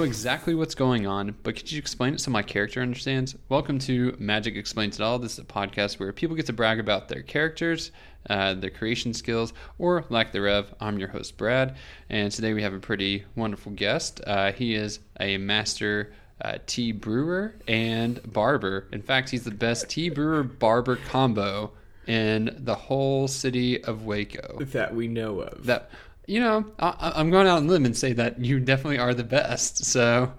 know exactly what's going on, but could you explain it so my character understands? Welcome to Magic Explains It All. This is a podcast where people get to brag about their characters, uh, their creation skills, or lack thereof. I'm your host, Brad, and today we have a pretty wonderful guest. Uh, he is a master uh, tea brewer and barber. In fact, he's the best tea brewer barber combo in the whole city of Waco. that we know of. That you know, I, I'm going out on limb and say that you definitely are the best. So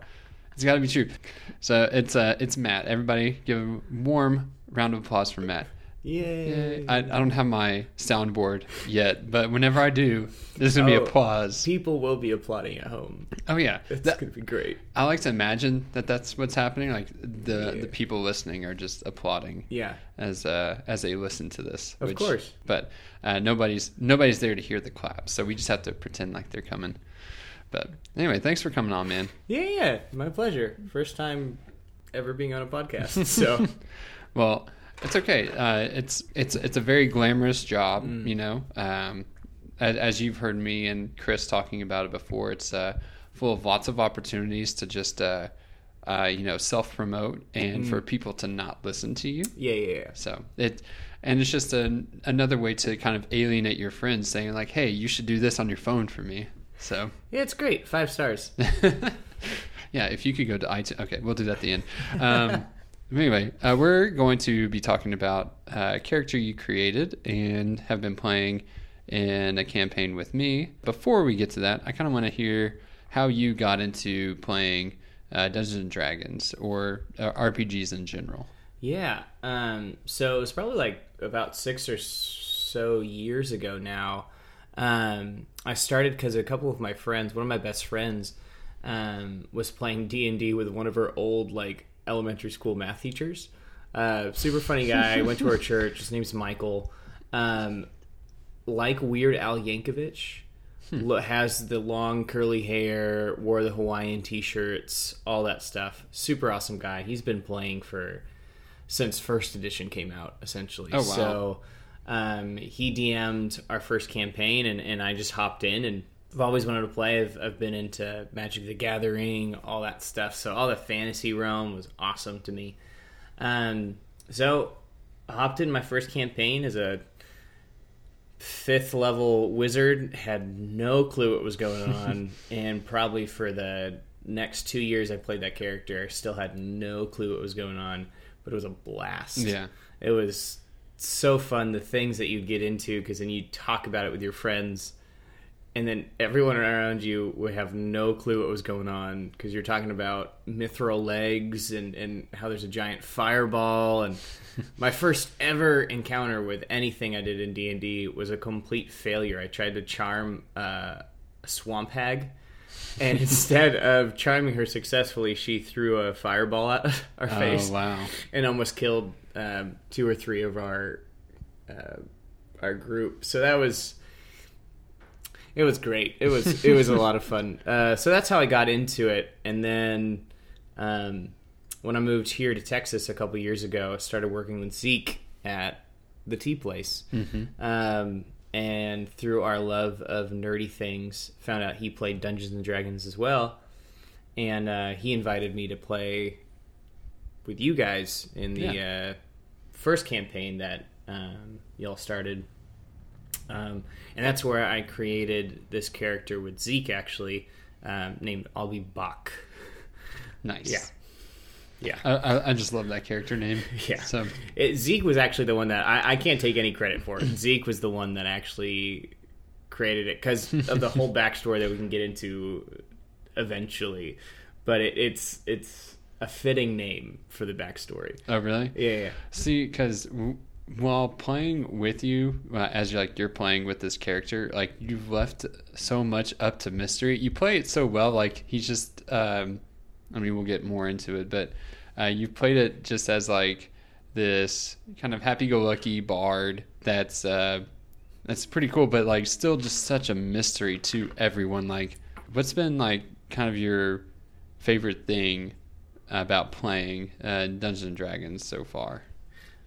it's got to be true. So it's uh, it's Matt. Everybody, give a warm round of applause for Matt. Yay! I, I don't have my soundboard yet, but whenever I do, there's gonna be Oh. applause. People will be applauding at home. Oh yeah, It's That- gonna be great. I like to imagine that that's what's happening. Like the Yeah. the people listening are just applauding Yeah. as uh, as they listen to this. Of course. but uh, nobody's nobody's there to hear the claps, so we just have to pretend like they're coming. But anyway, thanks for coming on, man. Yeah, yeah. My pleasure. First time ever being on a podcast. So Well, it's okay. Uh, it's it's it's a very glamorous job, Mm. you know. Um, as, as you've heard me and Chris talking about it before, it's uh, full of lots of opportunities to just uh, uh, you know self promote and for people to not listen to you. yeah, yeah, yeah. So it and it's just an, another way to kind of alienate your friends, saying like, "Hey, you should do this on your phone for me." So Yeah, it's great. Five stars. yeah, if you could go to iTunes. Okay, we'll do that at the end. Um, anyway, uh, we're going to be talking about uh, a character you created and have been playing in a campaign with me. Before we get to that, I kind of want to hear how you got into playing uh, Dungeons and Dragons or uh, RPGs in general. Yeah. Um, so it was probably like about six or so years ago now. Um, I started because a couple of my friends, one of my best friends, um, was playing D and D with one of her old like elementary school math teachers. Uh, super funny guy. went to our church. His name's Michael. Um, like Weird Al Yankovic, lo- has the long curly hair, wore the Hawaiian t-shirts, all that stuff. Super awesome guy. He's been playing for since first edition came out, essentially. Oh, wow. So um, he DM'd our first campaign, and, and I just hopped in, and I've always wanted to play. I've, I've been into Magic the Gathering, all that stuff. So all the fantasy realm was awesome to me. Um, so I hopped in my first campaign as a fifth level wizard had no clue what was going on and probably for the next two years i played that character still had no clue what was going on but it was a blast Yeah. it was so fun the things that you get into because then you talk about it with your friends and then everyone around you would have no clue what was going on because you're talking about mithril legs and, and how there's a giant fireball and my first ever encounter with anything I did in D and D was a complete failure. I tried to charm uh, a swamp hag, and instead of charming her successfully, she threw a fireball at our face Oh wow! and almost killed um, two or three of our uh, our group. So that was it was great. It was it was a lot of fun. Uh, so that's how I got into it, and then um, when I moved here to Texas a couple years ago, I started working with Zeke at the Tea Place. Um, and through our love of nerdy things, found out he played Dungeons and Dragons as well, and uh, he invited me to play with you guys in the uh, first campaign that um, y'all started. Um, and that's where I created this character with Zeke, actually, um, named Albi Bach. Nice. Yeah. Yeah. I, I, I just love that character name. Yeah. So It, Zeke was actually the one that I, I can't take any credit for. Zeke was the one that actually created it because of the whole backstory that we can get into eventually. But it, it's it's a fitting name for the backstory. oh really? Yeah, yeah. See, because w- while playing with you, uh, as you're like you're playing with this character, like you've left so much up to mystery. You play it so well. Like he's just, um, I mean, we'll get more into it, but uh, you've played it just as like this kind of happy-go-lucky bard. That's uh, that's pretty cool, but like still just such a mystery to everyone. Like, what's been like kind of your favorite thing about playing uh, Dungeons and Dragons so far?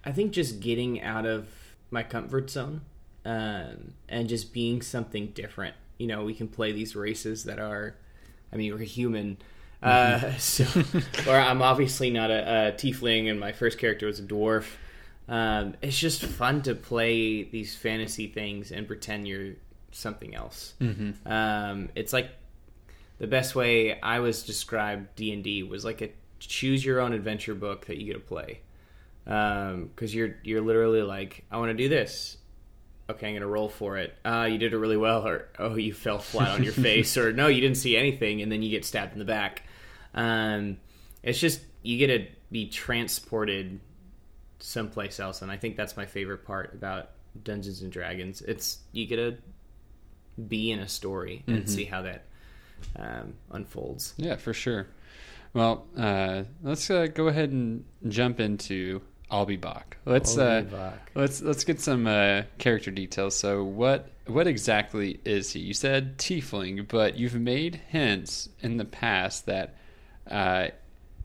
I think just getting out of my comfort zone um, and just being something different. You know, we can play these races that are, I mean, we're human, Uh, so, or I'm obviously not a, a tiefling, and my first character was a dwarf. Um, it's just fun to play these fantasy things and pretend you're something else. Mm-hmm. Um, it's like the best way I was described D and D was like a choose your own adventure book that you get to play. Because you're you're literally like, I want to do this. Okay, I'm gonna roll for it. Uh, you did it really well, or oh, you fell flat on your face, or no, you didn't see anything, and then you get stabbed in the back. Um, it's just you get to be transported someplace else, and I think that's my favorite part about Dungeons and Dragons. It's you get to be in a story and see how that um, unfolds. Yeah, for sure. Well, uh, let's uh, go ahead and jump into Albie Bach. Let's uh, let's let's get some uh, character details. So, what what exactly is he? You said tiefling, but you've made hints in the past that uh,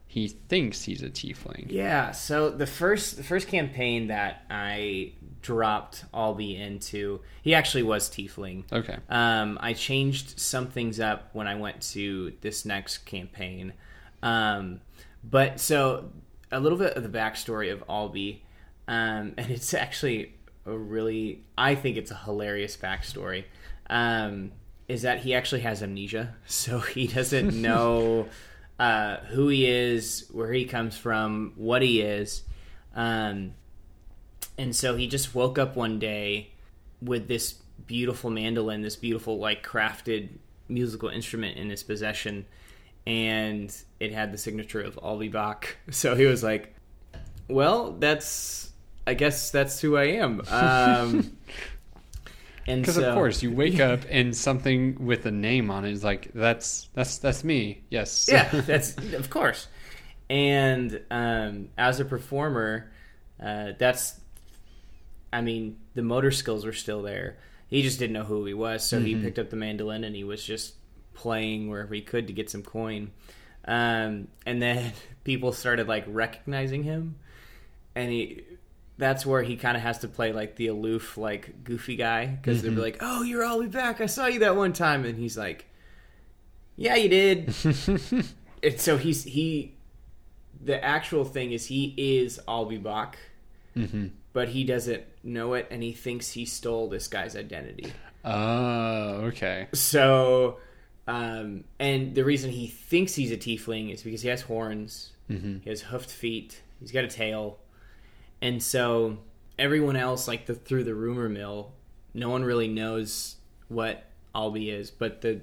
he thinks he's a tiefling. Yeah, so the first the first campaign that I dropped Albie into, he actually was tiefling. Okay. Um, I changed some things up when I went to this next campaign. Um, but so a little bit of the backstory of Albie, um, and it's actually a really, I think it's a hilarious backstory. Um, is that he actually has amnesia, so he doesn't know uh, who he is, where he comes from, what he is. Um, and so he just woke up one day with this beautiful mandolin, this beautiful like crafted musical instrument in his possession, and it had the signature of Albie Bach. So he was like, "Well, that's I guess that's who I am." Um, and Because so, of course you wake up and something with a name on it is like that's that's that's me. Yes. yeah, that's of course. And um, as a performer, uh, that's, I mean, the motor skills were still there. He just didn't know who he was, so he picked up the mandolin and he was just playing wherever he could to get some coin. Um, and then people started like recognizing him, and he. That's where he kind of has to play like the aloof, like goofy guy because they're like, "Oh, you're all the way back. I saw you that one time," and he's like, "Yeah, you did." and so he's he the actual thing is he is Albie Bach, hmm but he doesn't know it and he thinks he stole this guy's identity. Oh, okay. So um and the reason he thinks he's a tiefling is because he has horns, hmm he has hoofed feet, he's got a tail. And so everyone else like the through the rumor mill, no one really knows what Albi is, but the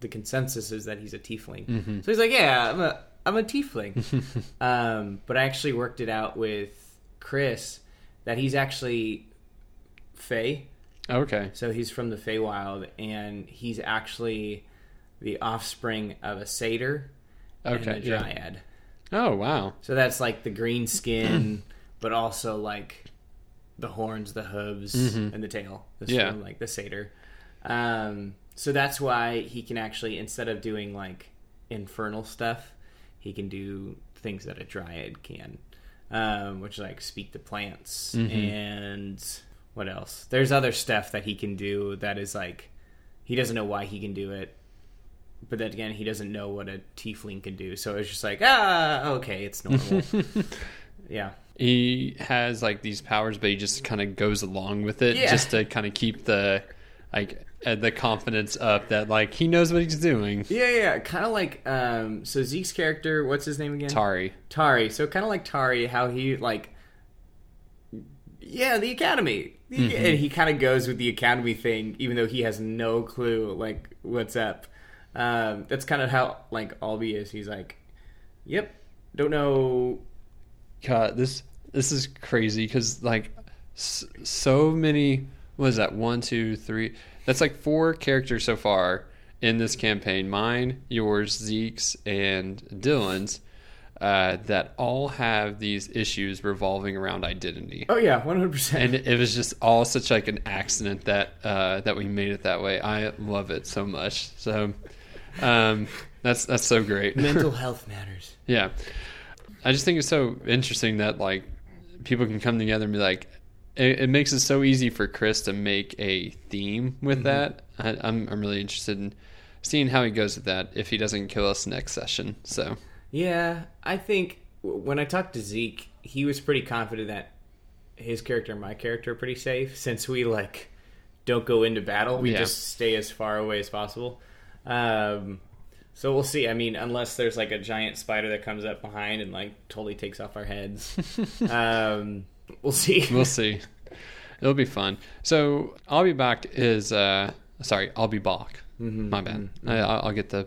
the consensus is that he's a tiefling. Mhm. So he's like, "Yeah, I'm a I'm a tiefling." um, but I actually worked it out with Chris that he's actually Fey. Okay. So he's from the Feywild, and he's actually the offspring of a satyr Okay. and a yeah. dryad. Oh wow. So that's like the green skin, but also like the horns, the hooves, Mhm. and the tail. This Yeah. one, like the satyr. Um, so that's why he can actually, instead of doing like infernal stuff, he can do things that a dryad can, um, which is like speak to plants Mhm. and what else? There's other stuff that he can do that is like he doesn't know why he can do it. But then again, he doesn't know what a tiefling can do, so it's just like, ah, okay, it's normal. yeah, he has like these powers, but he just kind of goes along with it Yeah. just to kind of keep the like uh, the confidence up that like he knows what he's doing. yeah, yeah. Kind of like, um, so Zeke's character, what's his name again? Tari. Tari. So kind of like Tari, how he like, yeah, the academy, Mhm. and he kind of goes with the academy thing, even though he has no clue like what's up. Um, that's kind of how like Albie is. He's like, yep, don't know. God, this this is crazy because like so many. What is that? One, two, three. That's like four characters so far in this campaign. Mine, yours, Zeke's, and Dylan's. Uh, that all have these issues revolving around identity. Oh yeah, one hundred percent. and it was just all such like an accident that uh, that we made it that way. I love it so much. So um, that's that's so great. Mental health matters. yeah, I just think it's so interesting that like people can come together and be like. It, it makes it so easy for Chris to make a theme with that. I, I'm I'm really interested in seeing how he goes with that if he doesn't kill us next session. So Yeah, I think when I talked to Zeke, he was pretty confident that his character and my character are pretty safe since we like don't go into battle. We Yeah. just stay as far away as possible. Um, so we'll see. I mean, unless there's like a giant spider that comes up behind and like totally takes off our heads, um, we'll see. we'll see. It'll be fun. So I'll be back is uh sorry, I'll be back. Mm-hmm. My bad. I, I'll get the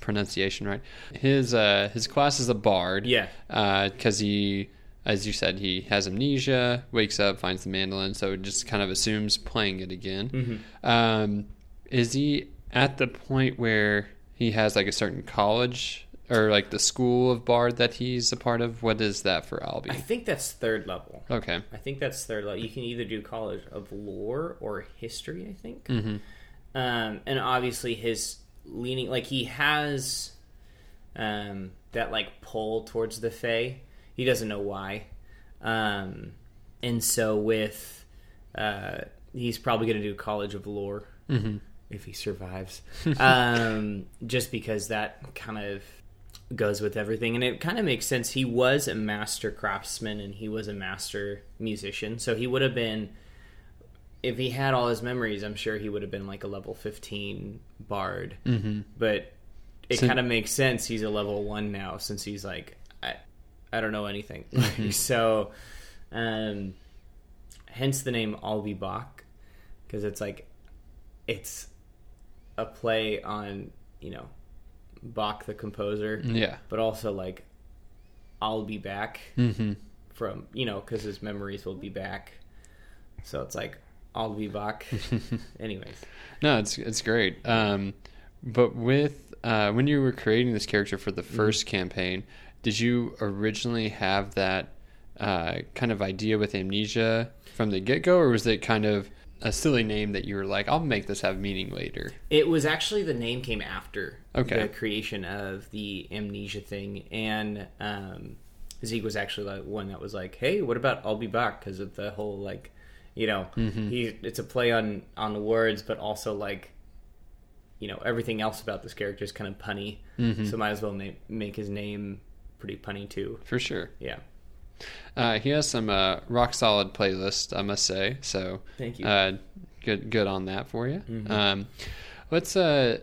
pronunciation right. His uh his class is a bard. Yeah. because he, as you said, he has amnesia, wakes up, finds the mandolin, so just kind of assumes playing it again. Mm-hmm. Um, is he at the point where he has like a certain college or like the school of bard that he's a part of? What is that for Albie? I think that's third level. Okay. I think that's third level. You can either do College of Lore or History. I think. hmm um, and obviously his leaning like he has um, that like pull towards the Fae. He doesn't know why, um, and so with uh, he's probably going to do College of Lore hmm if he survives, um, just because that kind of goes with everything, and it kind of makes sense. He was a master craftsman and he was a master musician, so he would have been. If he had all his memories, I'm sure he would have been like a level 15 bard. hmm But it So- kind of makes sense. He's a level one now since he's like, I, I don't know anything. Mm-hmm. so, um, hence the name Albi Bach, because it's like, it's a play on you know Bach the composer, Yeah. but also like I'll be back hmm from you know because his memories will be back. So it's like I'll be back. Anyways, No, it's it's great. Um, but with uh, when you were creating this character for the 1st campaign, did you originally have that uh, kind of idea with amnesia from the get go, or was it kind of a silly name that you were like, "I'll make this have meaning later"? it was actually the name came after Okay. the creation of the amnesia thing, and um, Zeke was actually the one that was like, "Hey, what about I'll be back?" Because of the whole like, you know, he it's a play on on the words, but also like. You know everything else about this character is kind of punny, so might as well ma- make his name pretty punny too. For sure. Yeah, Uh, he has some uh, rock solid playlist, I must say. So Thank you. Uh, good, good on that for you. Um, let's uh,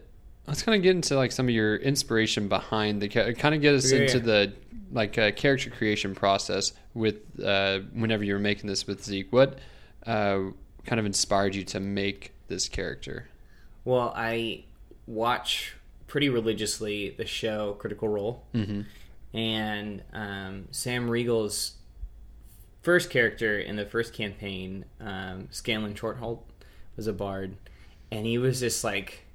let's kind of get into like some of your inspiration behind the kind of get us Yeah, into yeah. the like uh, character creation process with uh, whenever you were making this with Zeke. What uh, kind of inspired you to make this character? Well, I watch pretty religiously the show Critical Role, Mm-hmm. And um, Sam Riegel's first character in the first campaign, um, Scanlan Shorthalt, was a bard, and he was just like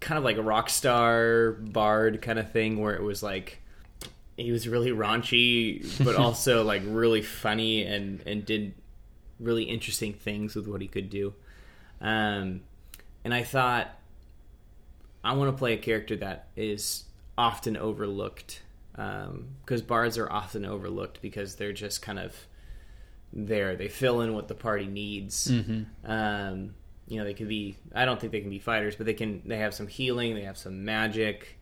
kind of like a rock star bard kind of thing, where it was like he was really raunchy, but also like really funny and and did really interesting things with what he could do. Um, and I thought I want to play a character that is often overlooked because bards are often overlooked because they're just kind of there. They fill in what the party needs. Um, you know, they could be. I don't think they can be fighters, but they can. They have some healing. They have some magic.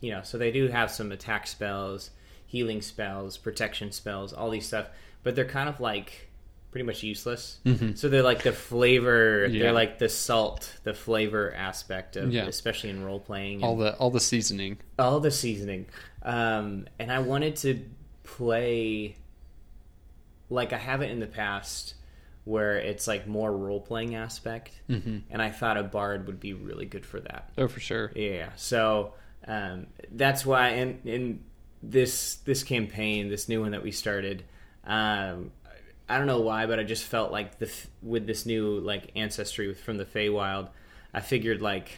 You know, so they do have some attack spells, healing spells, protection spells, all these stuff. But they're kind of like pretty much useless. So they're like the flavor. Yeah. They're like the salt, the flavor aspect of, Yeah. especially in role playing. All the all the seasoning. all the seasoning um, and i wanted to play like i haven't in the past where it's like more role-playing aspect Mm-hmm. and i thought a bard would be really good for that Oh, for sure. yeah so um, that's why in, in this this campaign this new one that we started um, i don't know why but i just felt like the with this new like ancestry from the Feywild, i figured like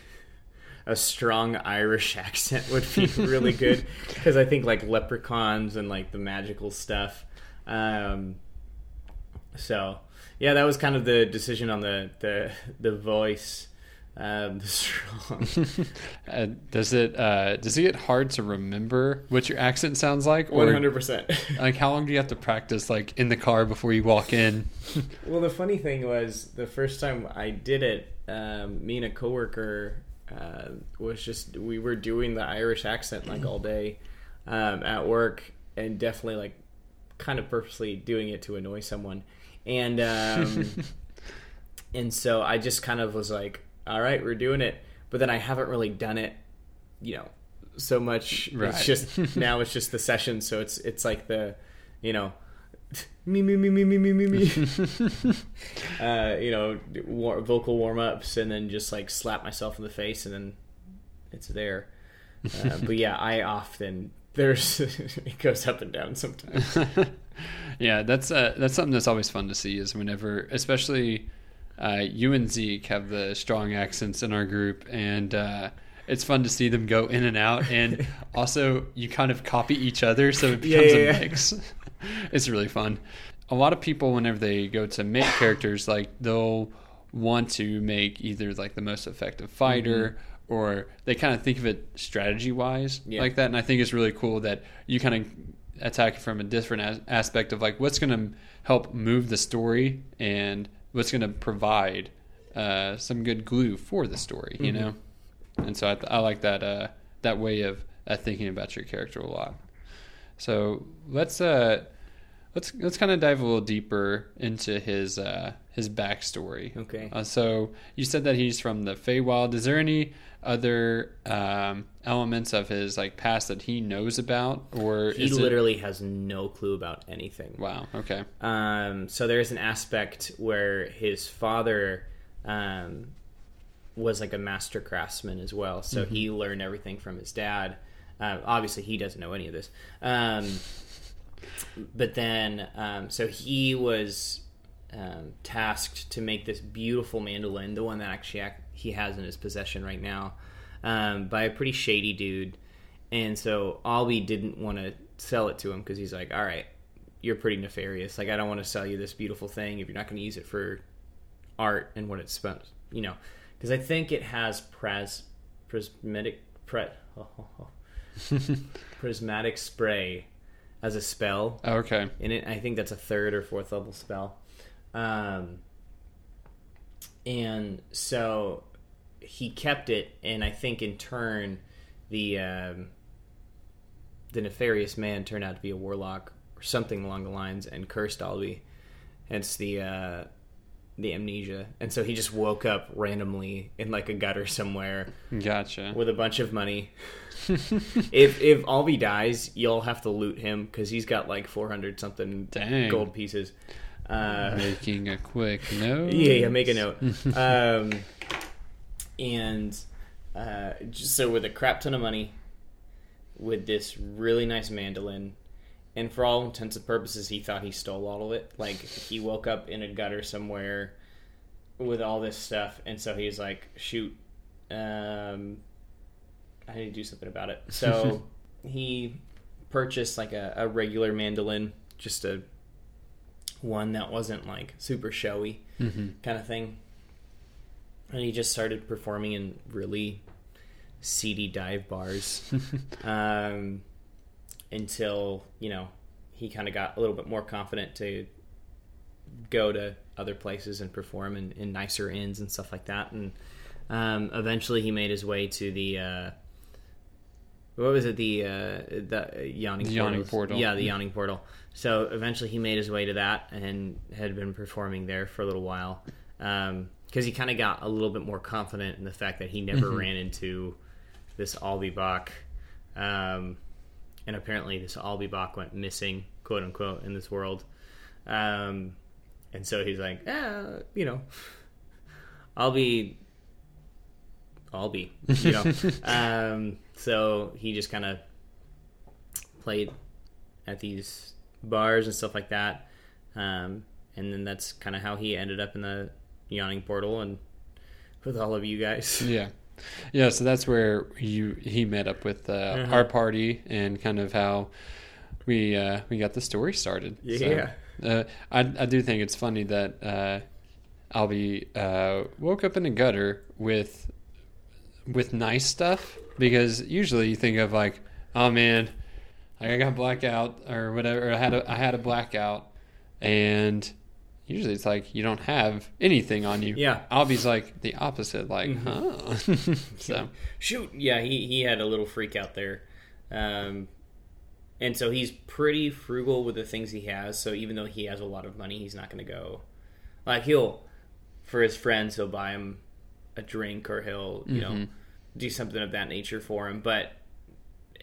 a strong Irish accent would be really good because I think like leprechauns and like the magical stuff. Um, so yeah, that was kind of the decision on the the the voice. Um, strong. Uh, does it uh, does it get hard to remember what your accent sounds like, One hundred percent. like how long do you have to practice like in the car before you walk in? Well, the funny thing was the first time I did it, um, me and a coworker uh, was just we were doing the Irish accent like all day um, at work, and definitely like kind of purposely doing it to annoy someone, and um, and so I just kind of was like, all right, we're doing it, but then I haven't really done it, you know, so much. Right. It's just now it's just the session, so it's it's like the, you know. Me me me me me me me me. uh, you know, war, vocal warm ups, and then just like slap myself in the face, and then it's there. Uh, but yeah, I often there's it goes up and down sometimes. yeah, that's uh, that's something that's always fun to see. Is whenever, especially uh, you and Zeke have the strong accents in our group, and uh, it's fun to see them go in and out. And also, you kind of copy each other, so it becomes yeah, a yeah. mix. it's really fun. A lot of people, whenever they go to make characters, like they'll want to make either like the most effective fighter. Or they kind of think of it strategy wise Mm-hmm. Yeah. like that, and I think it's really cool that you kind of attack it from a different as- aspect of like what's going to help move the story and what's going to provide uh, some good glue for the story, you Mm-hmm. know. And so I, I like that uh, that way of uh, thinking about your character a lot. So let's uh, let's let's kind of dive a little deeper into his uh, his backstory. Okay. Uh, so you said that he's from the Feywild. Is there any other um, elements of his like past that he knows about, or He is it- literally has no clue about anything. Wow. Okay. Um, so there's an aspect where his father um, was like a master craftsman as well. So he learned everything from his dad. Uh, obviously, he doesn't know any of this. Um, but then, um, so he was um, tasked to make this beautiful mandolin, the one that actually ac- he has in his possession right now, um, by a pretty shady dude. And so Albie didn't want to sell it to him because he's like, all right, you're pretty nefarious. Like, I don't want to sell you this beautiful thing if you're not going to use it for art and what it's spent, you know. Because I think it has pras, prismatic, pre, prismatic spray as a spell Oh, okay. in it. I think that's a third or fourth level spell. Um, and so he kept it, and I think in turn, the um, the nefarious man turned out to be a warlock or something along the lines, and cursed Albie. Hence the uh, the amnesia, and so he just woke up randomly in like a gutter somewhere Gotcha. with a bunch of money. if if Albie dies, you'll have to loot him because he's got like four hundred something Dang. gold pieces. Uh, Making a quick note. yeah, yeah, make a note. um, and uh, so with a crap ton of money, with this really nice mandolin, and for all intents and purposes, he thought he stole all of it. Like he woke up in a gutter somewhere with all this stuff, and so he's like, "Shoot, um, I need to do something about it." So he purchased like a, a regular mandolin, just a one that wasn't like super showy hmm kind of thing. And he just started performing in really seedy dive bars um, until, you know, he kind of got a little bit more confident to go to other places and perform in, in nicer inns and stuff like that. And um, eventually he made his way to the. Uh, what was it? The uh, the yawning The yawning portal. Yeah, the yawning portal. So eventually he made his way to that and had been performing there for a little while because he kind of got a little bit more confident in the fact that he never ran into this Albie Bach. Um, and apparently this Albie Bach went missing, quote unquote, in this world. Um, and so he's like, ah, you know, I'll be, I'll be, you know. um, so he just kind of played at these bars and stuff like that. Um, and then that's kind of how he ended up in the yawning portal and with all of you guys. Yeah. Yeah, so that's where you he met up with uh, Uh-huh. our party and kind of how we uh, we got the story started. Yeah. So, uh, I I do think it's funny that uh, Albie uh, woke up in a gutter with with nice stuff because usually you think of like, oh man, like I got blackout or whatever. Or I had a I had a blackout and usually it's like you don't have anything on you. Yeah. Albie's like the opposite, like, huh? so Shoot, yeah, he he had a little freak out there, um, and so he's pretty frugal with the things he has. So even though he has a lot of money, he's not going to go like he'll for his friends he'll buy him a drink or he'll you know do something of that nature for him. But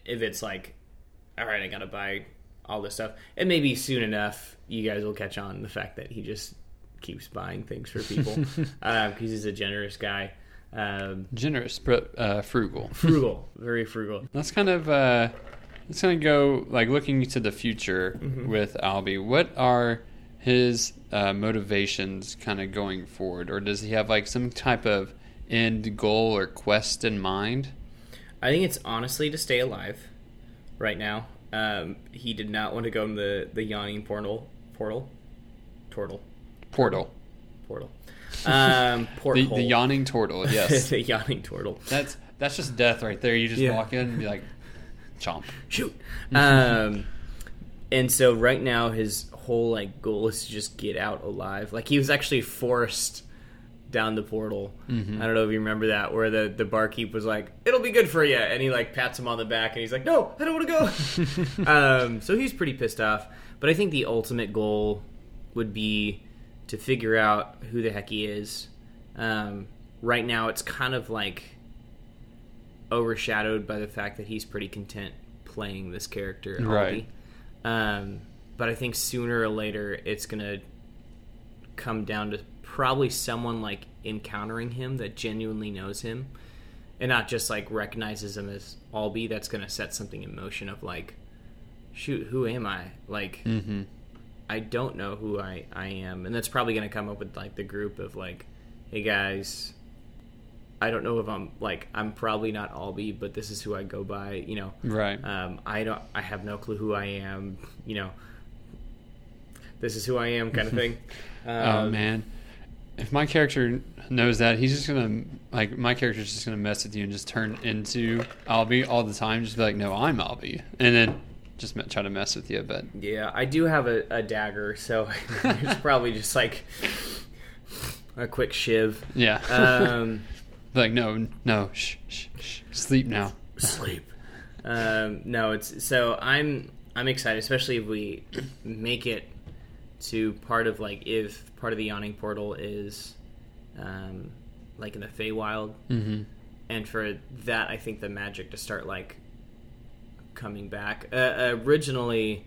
if it's like, all right, I got to buy all this stuff, and maybe soon enough you guys will catch on the fact that he just keeps buying things for people because he's a generous guy. Um, generous but uh, frugal. frugal, very frugal. Let's kind of uh, let's kind of go like looking to the future with Albie. What are his uh, motivations kind of going forward, or does he have like some type of end goal or quest in mind? I think it's honestly to stay alive right now. Um, he did not want to go in the the yawning portal, portal, turtle, Portal, portal, um, the, the yawning turtle. Yes, the yawning turtle. that's that's just death right there. You just Yeah. walk in and be like, chomp. Shoot. Um, and so right now his whole like goal is to just get out alive. Like he was actually forced down the portal. I don't know if you remember that, where the the barkeep was like, "It'll be good for you," and he like pats him on the back, and he's like, "No, I don't want to go." um, so he's pretty pissed off. But I think the ultimate goal would be to figure out who the heck he is. Um, right now, it's kind of like overshadowed by the fact that he's pretty content playing this character, Right. Um, but I think sooner or later it's gonna come down to probably someone like encountering him that genuinely knows him, and not just like recognizes him as Albie. That's gonna set something in motion of like, shoot, who am I? Like, Mm-hmm. I don't know who I, I am. And that's probably going to come up with like the group of like, hey guys, I don't know if I'm like, I'm probably not Albie, but this is who I go by, you know. Right. Um, I don't, I have no clue who I am, you know. This is who I am, kind of thing. oh Um, man, if my character knows that, he's just gonna like my character's just gonna mess with you and just turn into Albie all the time. Just be like, no, I'm Albie, and then just try to mess with you. But Yeah, I do have a, a dagger, so it's probably just like a quick shiv. yeah, Um, like no, no, shh, shh, shh, sleep now. sleep. Um, no, it's so I'm I'm excited, especially if we make it to part of like if part of the yawning portal is um, like in the Feywild, Mm-hmm. and for that, I think the magic to start like coming back. Uh, originally,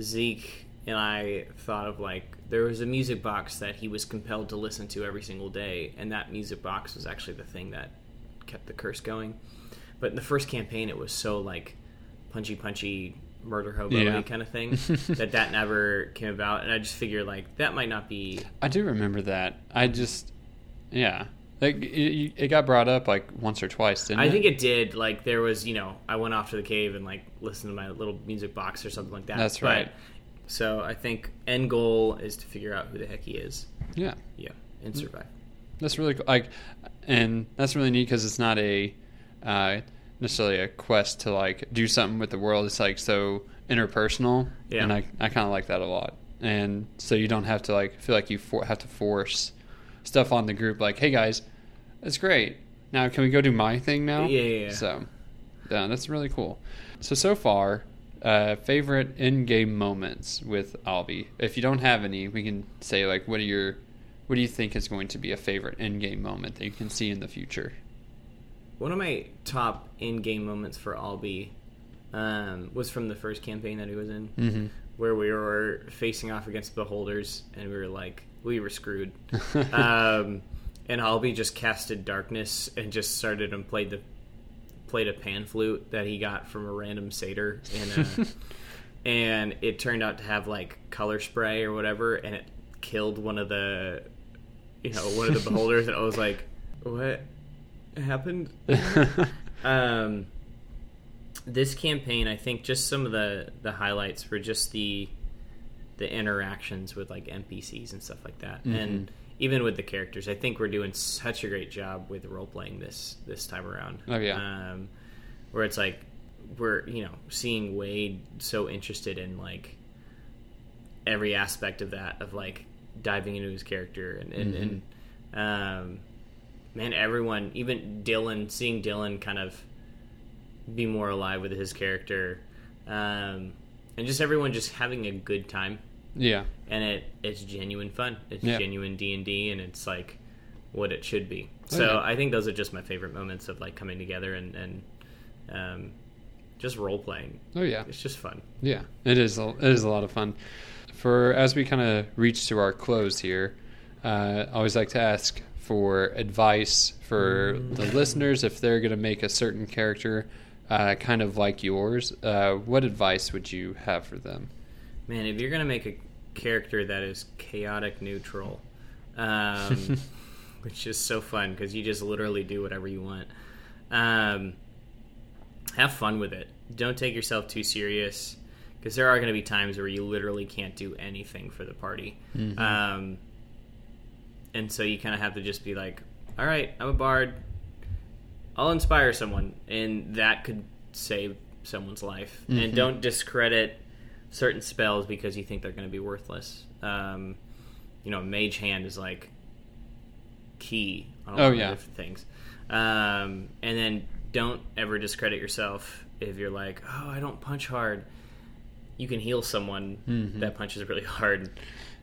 Zeke and I thought of like there was a music box that he was compelled to listen to every single day, and that music box was actually the thing that kept the curse going. But in the first campaign, it was so like punchy, punchy murder hobo Yeah. kind of thing that that never came about, and I just figured like that might not be I do remember that. I just, yeah, like it, it got brought up like once or twice, didn't I it? think it did. Like there was, you know, I went off to the cave and like listened to my little music box or something like that. That's But- right. So I think end goal is to figure out who the heck he is. Yeah, Yeah, and survive. that's really cool. Like, and that's really neat because it's not a uh, necessarily a quest to like do something with the world. It's like so interpersonal, Yeah. and I I kind of like that a lot. And so you don't have to like feel like you for, have to force stuff on the group. Like, hey guys, it's great. Now can we go do my thing now? Yeah, yeah, yeah. So, yeah, that's really cool. So so far, uh, favorite in-game moments with Albi. If you don't have any, we can say like, what are your, what do you think is going to be a favorite in-game moment that you can see in the future? One of my top in-game moments for Albie um, was from the first campaign that he was in, Mm-hmm. where we were facing off against beholders, and we were like, we were screwed. um, and Albie just casted darkness and just started and played the played a pan flute that he got from a random satyr, and uh, and it turned out to have like color spray or whatever, and it killed one of the you know one of the beholders, and I was like, what happened? um, this campaign, I think, just some of the the highlights were just the the interactions with like NPCs and stuff like that, and even with the characters. I think we're doing such a great job with role playing this this time around. Oh, yeah. um, where it's like we're you know seeing Wade so interested in like every aspect of that of like diving into his character and and, Mhm. and um, man, everyone, even Dylan, seeing Dylan kind of be more alive with his character, um, and just everyone just having a good time, Yeah. and it it's genuine fun. It's Yeah. genuine D and D, and it's like what it should be. Oh, So. I think those are just my favorite moments of like coming together and and um, just role playing. Oh yeah. It's just fun. Yeah, it is. A, it is a lot of fun. For as we kind of reach to our close here, uh, I always like to ask for advice for the listeners if they're going to make a certain character, uh, kind of like yours. Uh, what advice would you have for them? Man, if you're gonna make a character that is chaotic neutral, um, which is so fun because you just literally do whatever you want. Um, have fun with it. Don't take yourself too serious because there are going to be times where you literally can't do anything for the party. Mhm. Um, and so you kind of have to just be like, all right, I'm a bard. I'll inspire someone, and that could save someone's life. Mhm. And don't discredit certain spells because you think they're going to be worthless. Um, you know, mage hand is like key on a Oh, lot of different things. Um, and then don't ever discredit yourself if you're like, oh, I don't punch hard. You can heal someone Mhm. that punches really hard.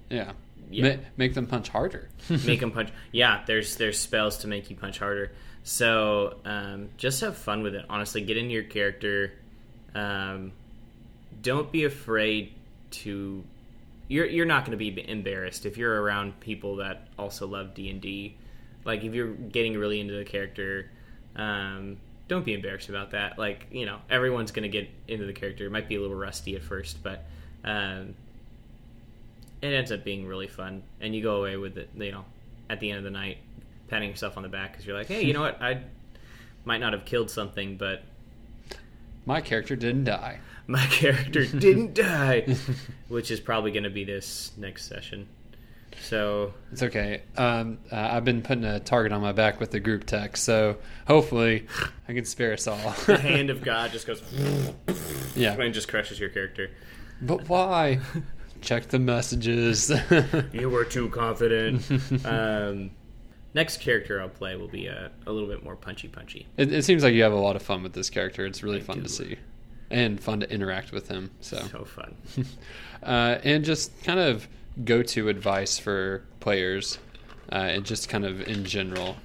Yeah, Yeah. Ma- make them punch harder. make them punch. Yeah, there's there's spells to make you punch harder. So um, just have fun with it. Honestly, get into your character. Um, don't be afraid to. You're you're not going to be embarrassed if you're around people that also love D and D. Like if you're getting really into the character, um, don't be embarrassed about that. Like you know, everyone's going to get into the character. It might be a little rusty at first, but um, it ends up being really fun, and you go away with it. You know, at the end of the night, patting yourself on the back because you're like, hey, you know what? I might not have killed something, but My character didn't die. my character didn't die, which is probably going to be this next session. So It's okay. Um, uh, I've been putting a target on my back with the group text, so hopefully I can spare us all. the hand of God just goes yeah. and just crushes your character. But why? Check the messages. You were too confident. um, next character I'll play will be a, a little bit more punchy, punchy. it, it seems like you have a lot of fun with this character. It's really I fun do. to see, and fun to interact with him. So, So fun. uh, and just kind of go-to advice for players, uh, and just kind of in general.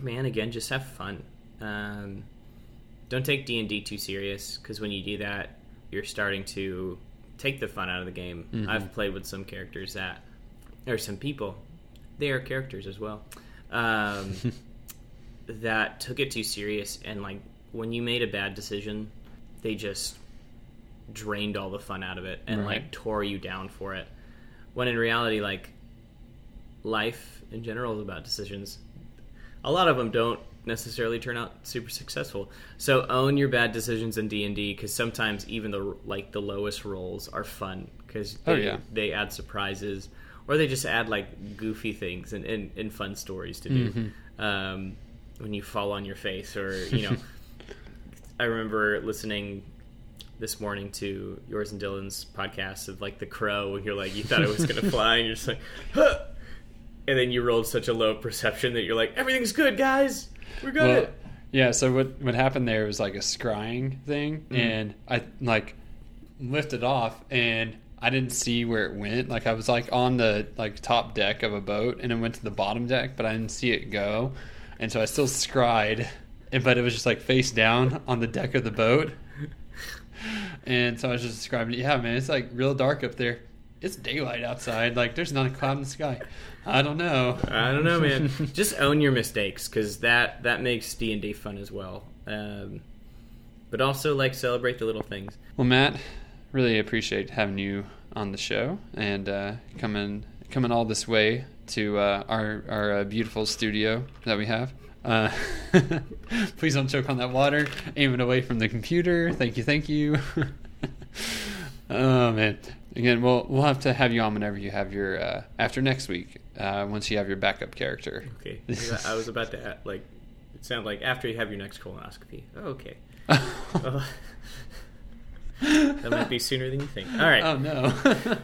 man again just have fun um, don't take d&d too serious because when you do that you're starting to take the fun out of the game Mhm. i've played with some characters that or some people they are characters as well um, that took it too serious and like when you made a bad decision they just drained all the fun out of it and Right. like tore you down for it when in reality like life in general is about decisions a lot of them don't necessarily turn out super successful. So own your bad decisions in D and D because sometimes even the like the lowest rolls are fun because Oh, they, yeah. they add surprises or they just add like goofy things and, and, and fun stories to do. Mhm. Um, when you fall on your face or you know, I remember listening this morning to yours and Dylan's podcast of like the crow and you're like you thought it was gonna fly and you're just like huh! and then you rolled such a low perception that you're like everything's good guys we're good Well, yeah. So what what happened there was like a scrying thing, Mhm. and I like lifted off, and I didn't see where it went. Like I was like on the like top deck of a boat, and it went to the bottom deck, but I didn't see it go, and so I still scried, and but it was just like face down on the deck of the boat. And so I was just describing, it. yeah, man, it's like real dark up there. It's daylight outside. Like there's not a cloud in the sky. I don't know. I don't know man just own your mistakes because that that makes D&D fun as well um, but also like celebrate the little things Well, Matt, really appreciate having you on the show and uh, coming coming all this way to uh, our our uh, beautiful studio that we have. Uh, please don't choke on that water. Aim it away from the computer. Thank you, thank you. oh man! Again, we'll we'll have to have you on whenever you have your uh, after next week. Uh, once you have your backup character. okay I was about to like it sounded like after you have your next colonoscopy oh, okay that might be sooner than you think. All right. Oh no.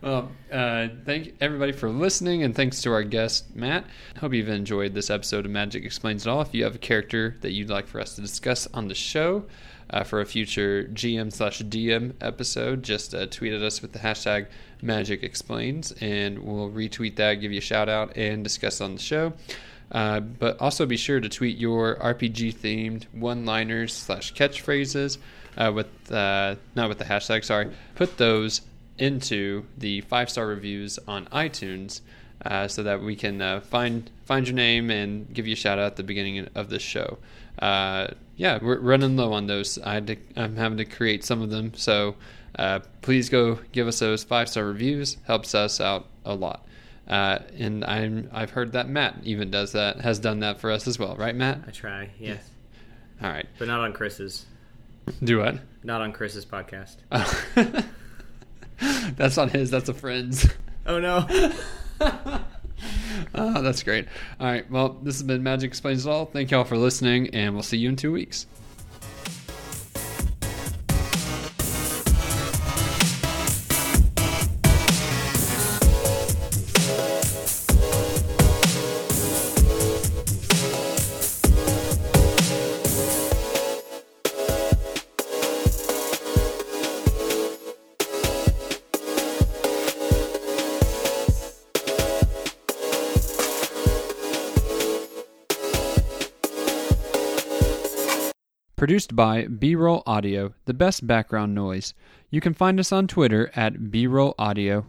well, uh, thank everybody for listening, and thanks to our guest Matt. Hope you've enjoyed this episode of Magic Explains It All. If you have a character that you'd like for us to discuss on the show. Uh, for a future GM slash DM episode, just uh, tweet at us with the hashtag Magic Explains, and we'll retweet that, give you a shout out, and discuss on the show. Uh, but also be sure to tweet your RPG themed one liners slash catchphrases uh, with uh, not with the hashtag. Sorry, put those into the five star reviews on iTunes. Uh, so that we can uh, find find your name and give you a shout out at the beginning of the show. Uh, yeah, we're running low on those. I to, I'm having to create some of them, so uh, please go give us those five star reviews. Helps us out a lot. Uh, and I'm I've heard that Matt even does that, has done that for us as well, right, Matt? I try, yes. All right, but not on Chris's. Do what? Not on Chris's podcast. that's on his. That's a friend's. Oh no. oh, that's great. All right. Well, this has been Magic Explains It All. Thank you all for listening, and we'll see you in two weeks. Produced by B Roll Audio, the best background noise. You can find us on Twitter at B Roll Audio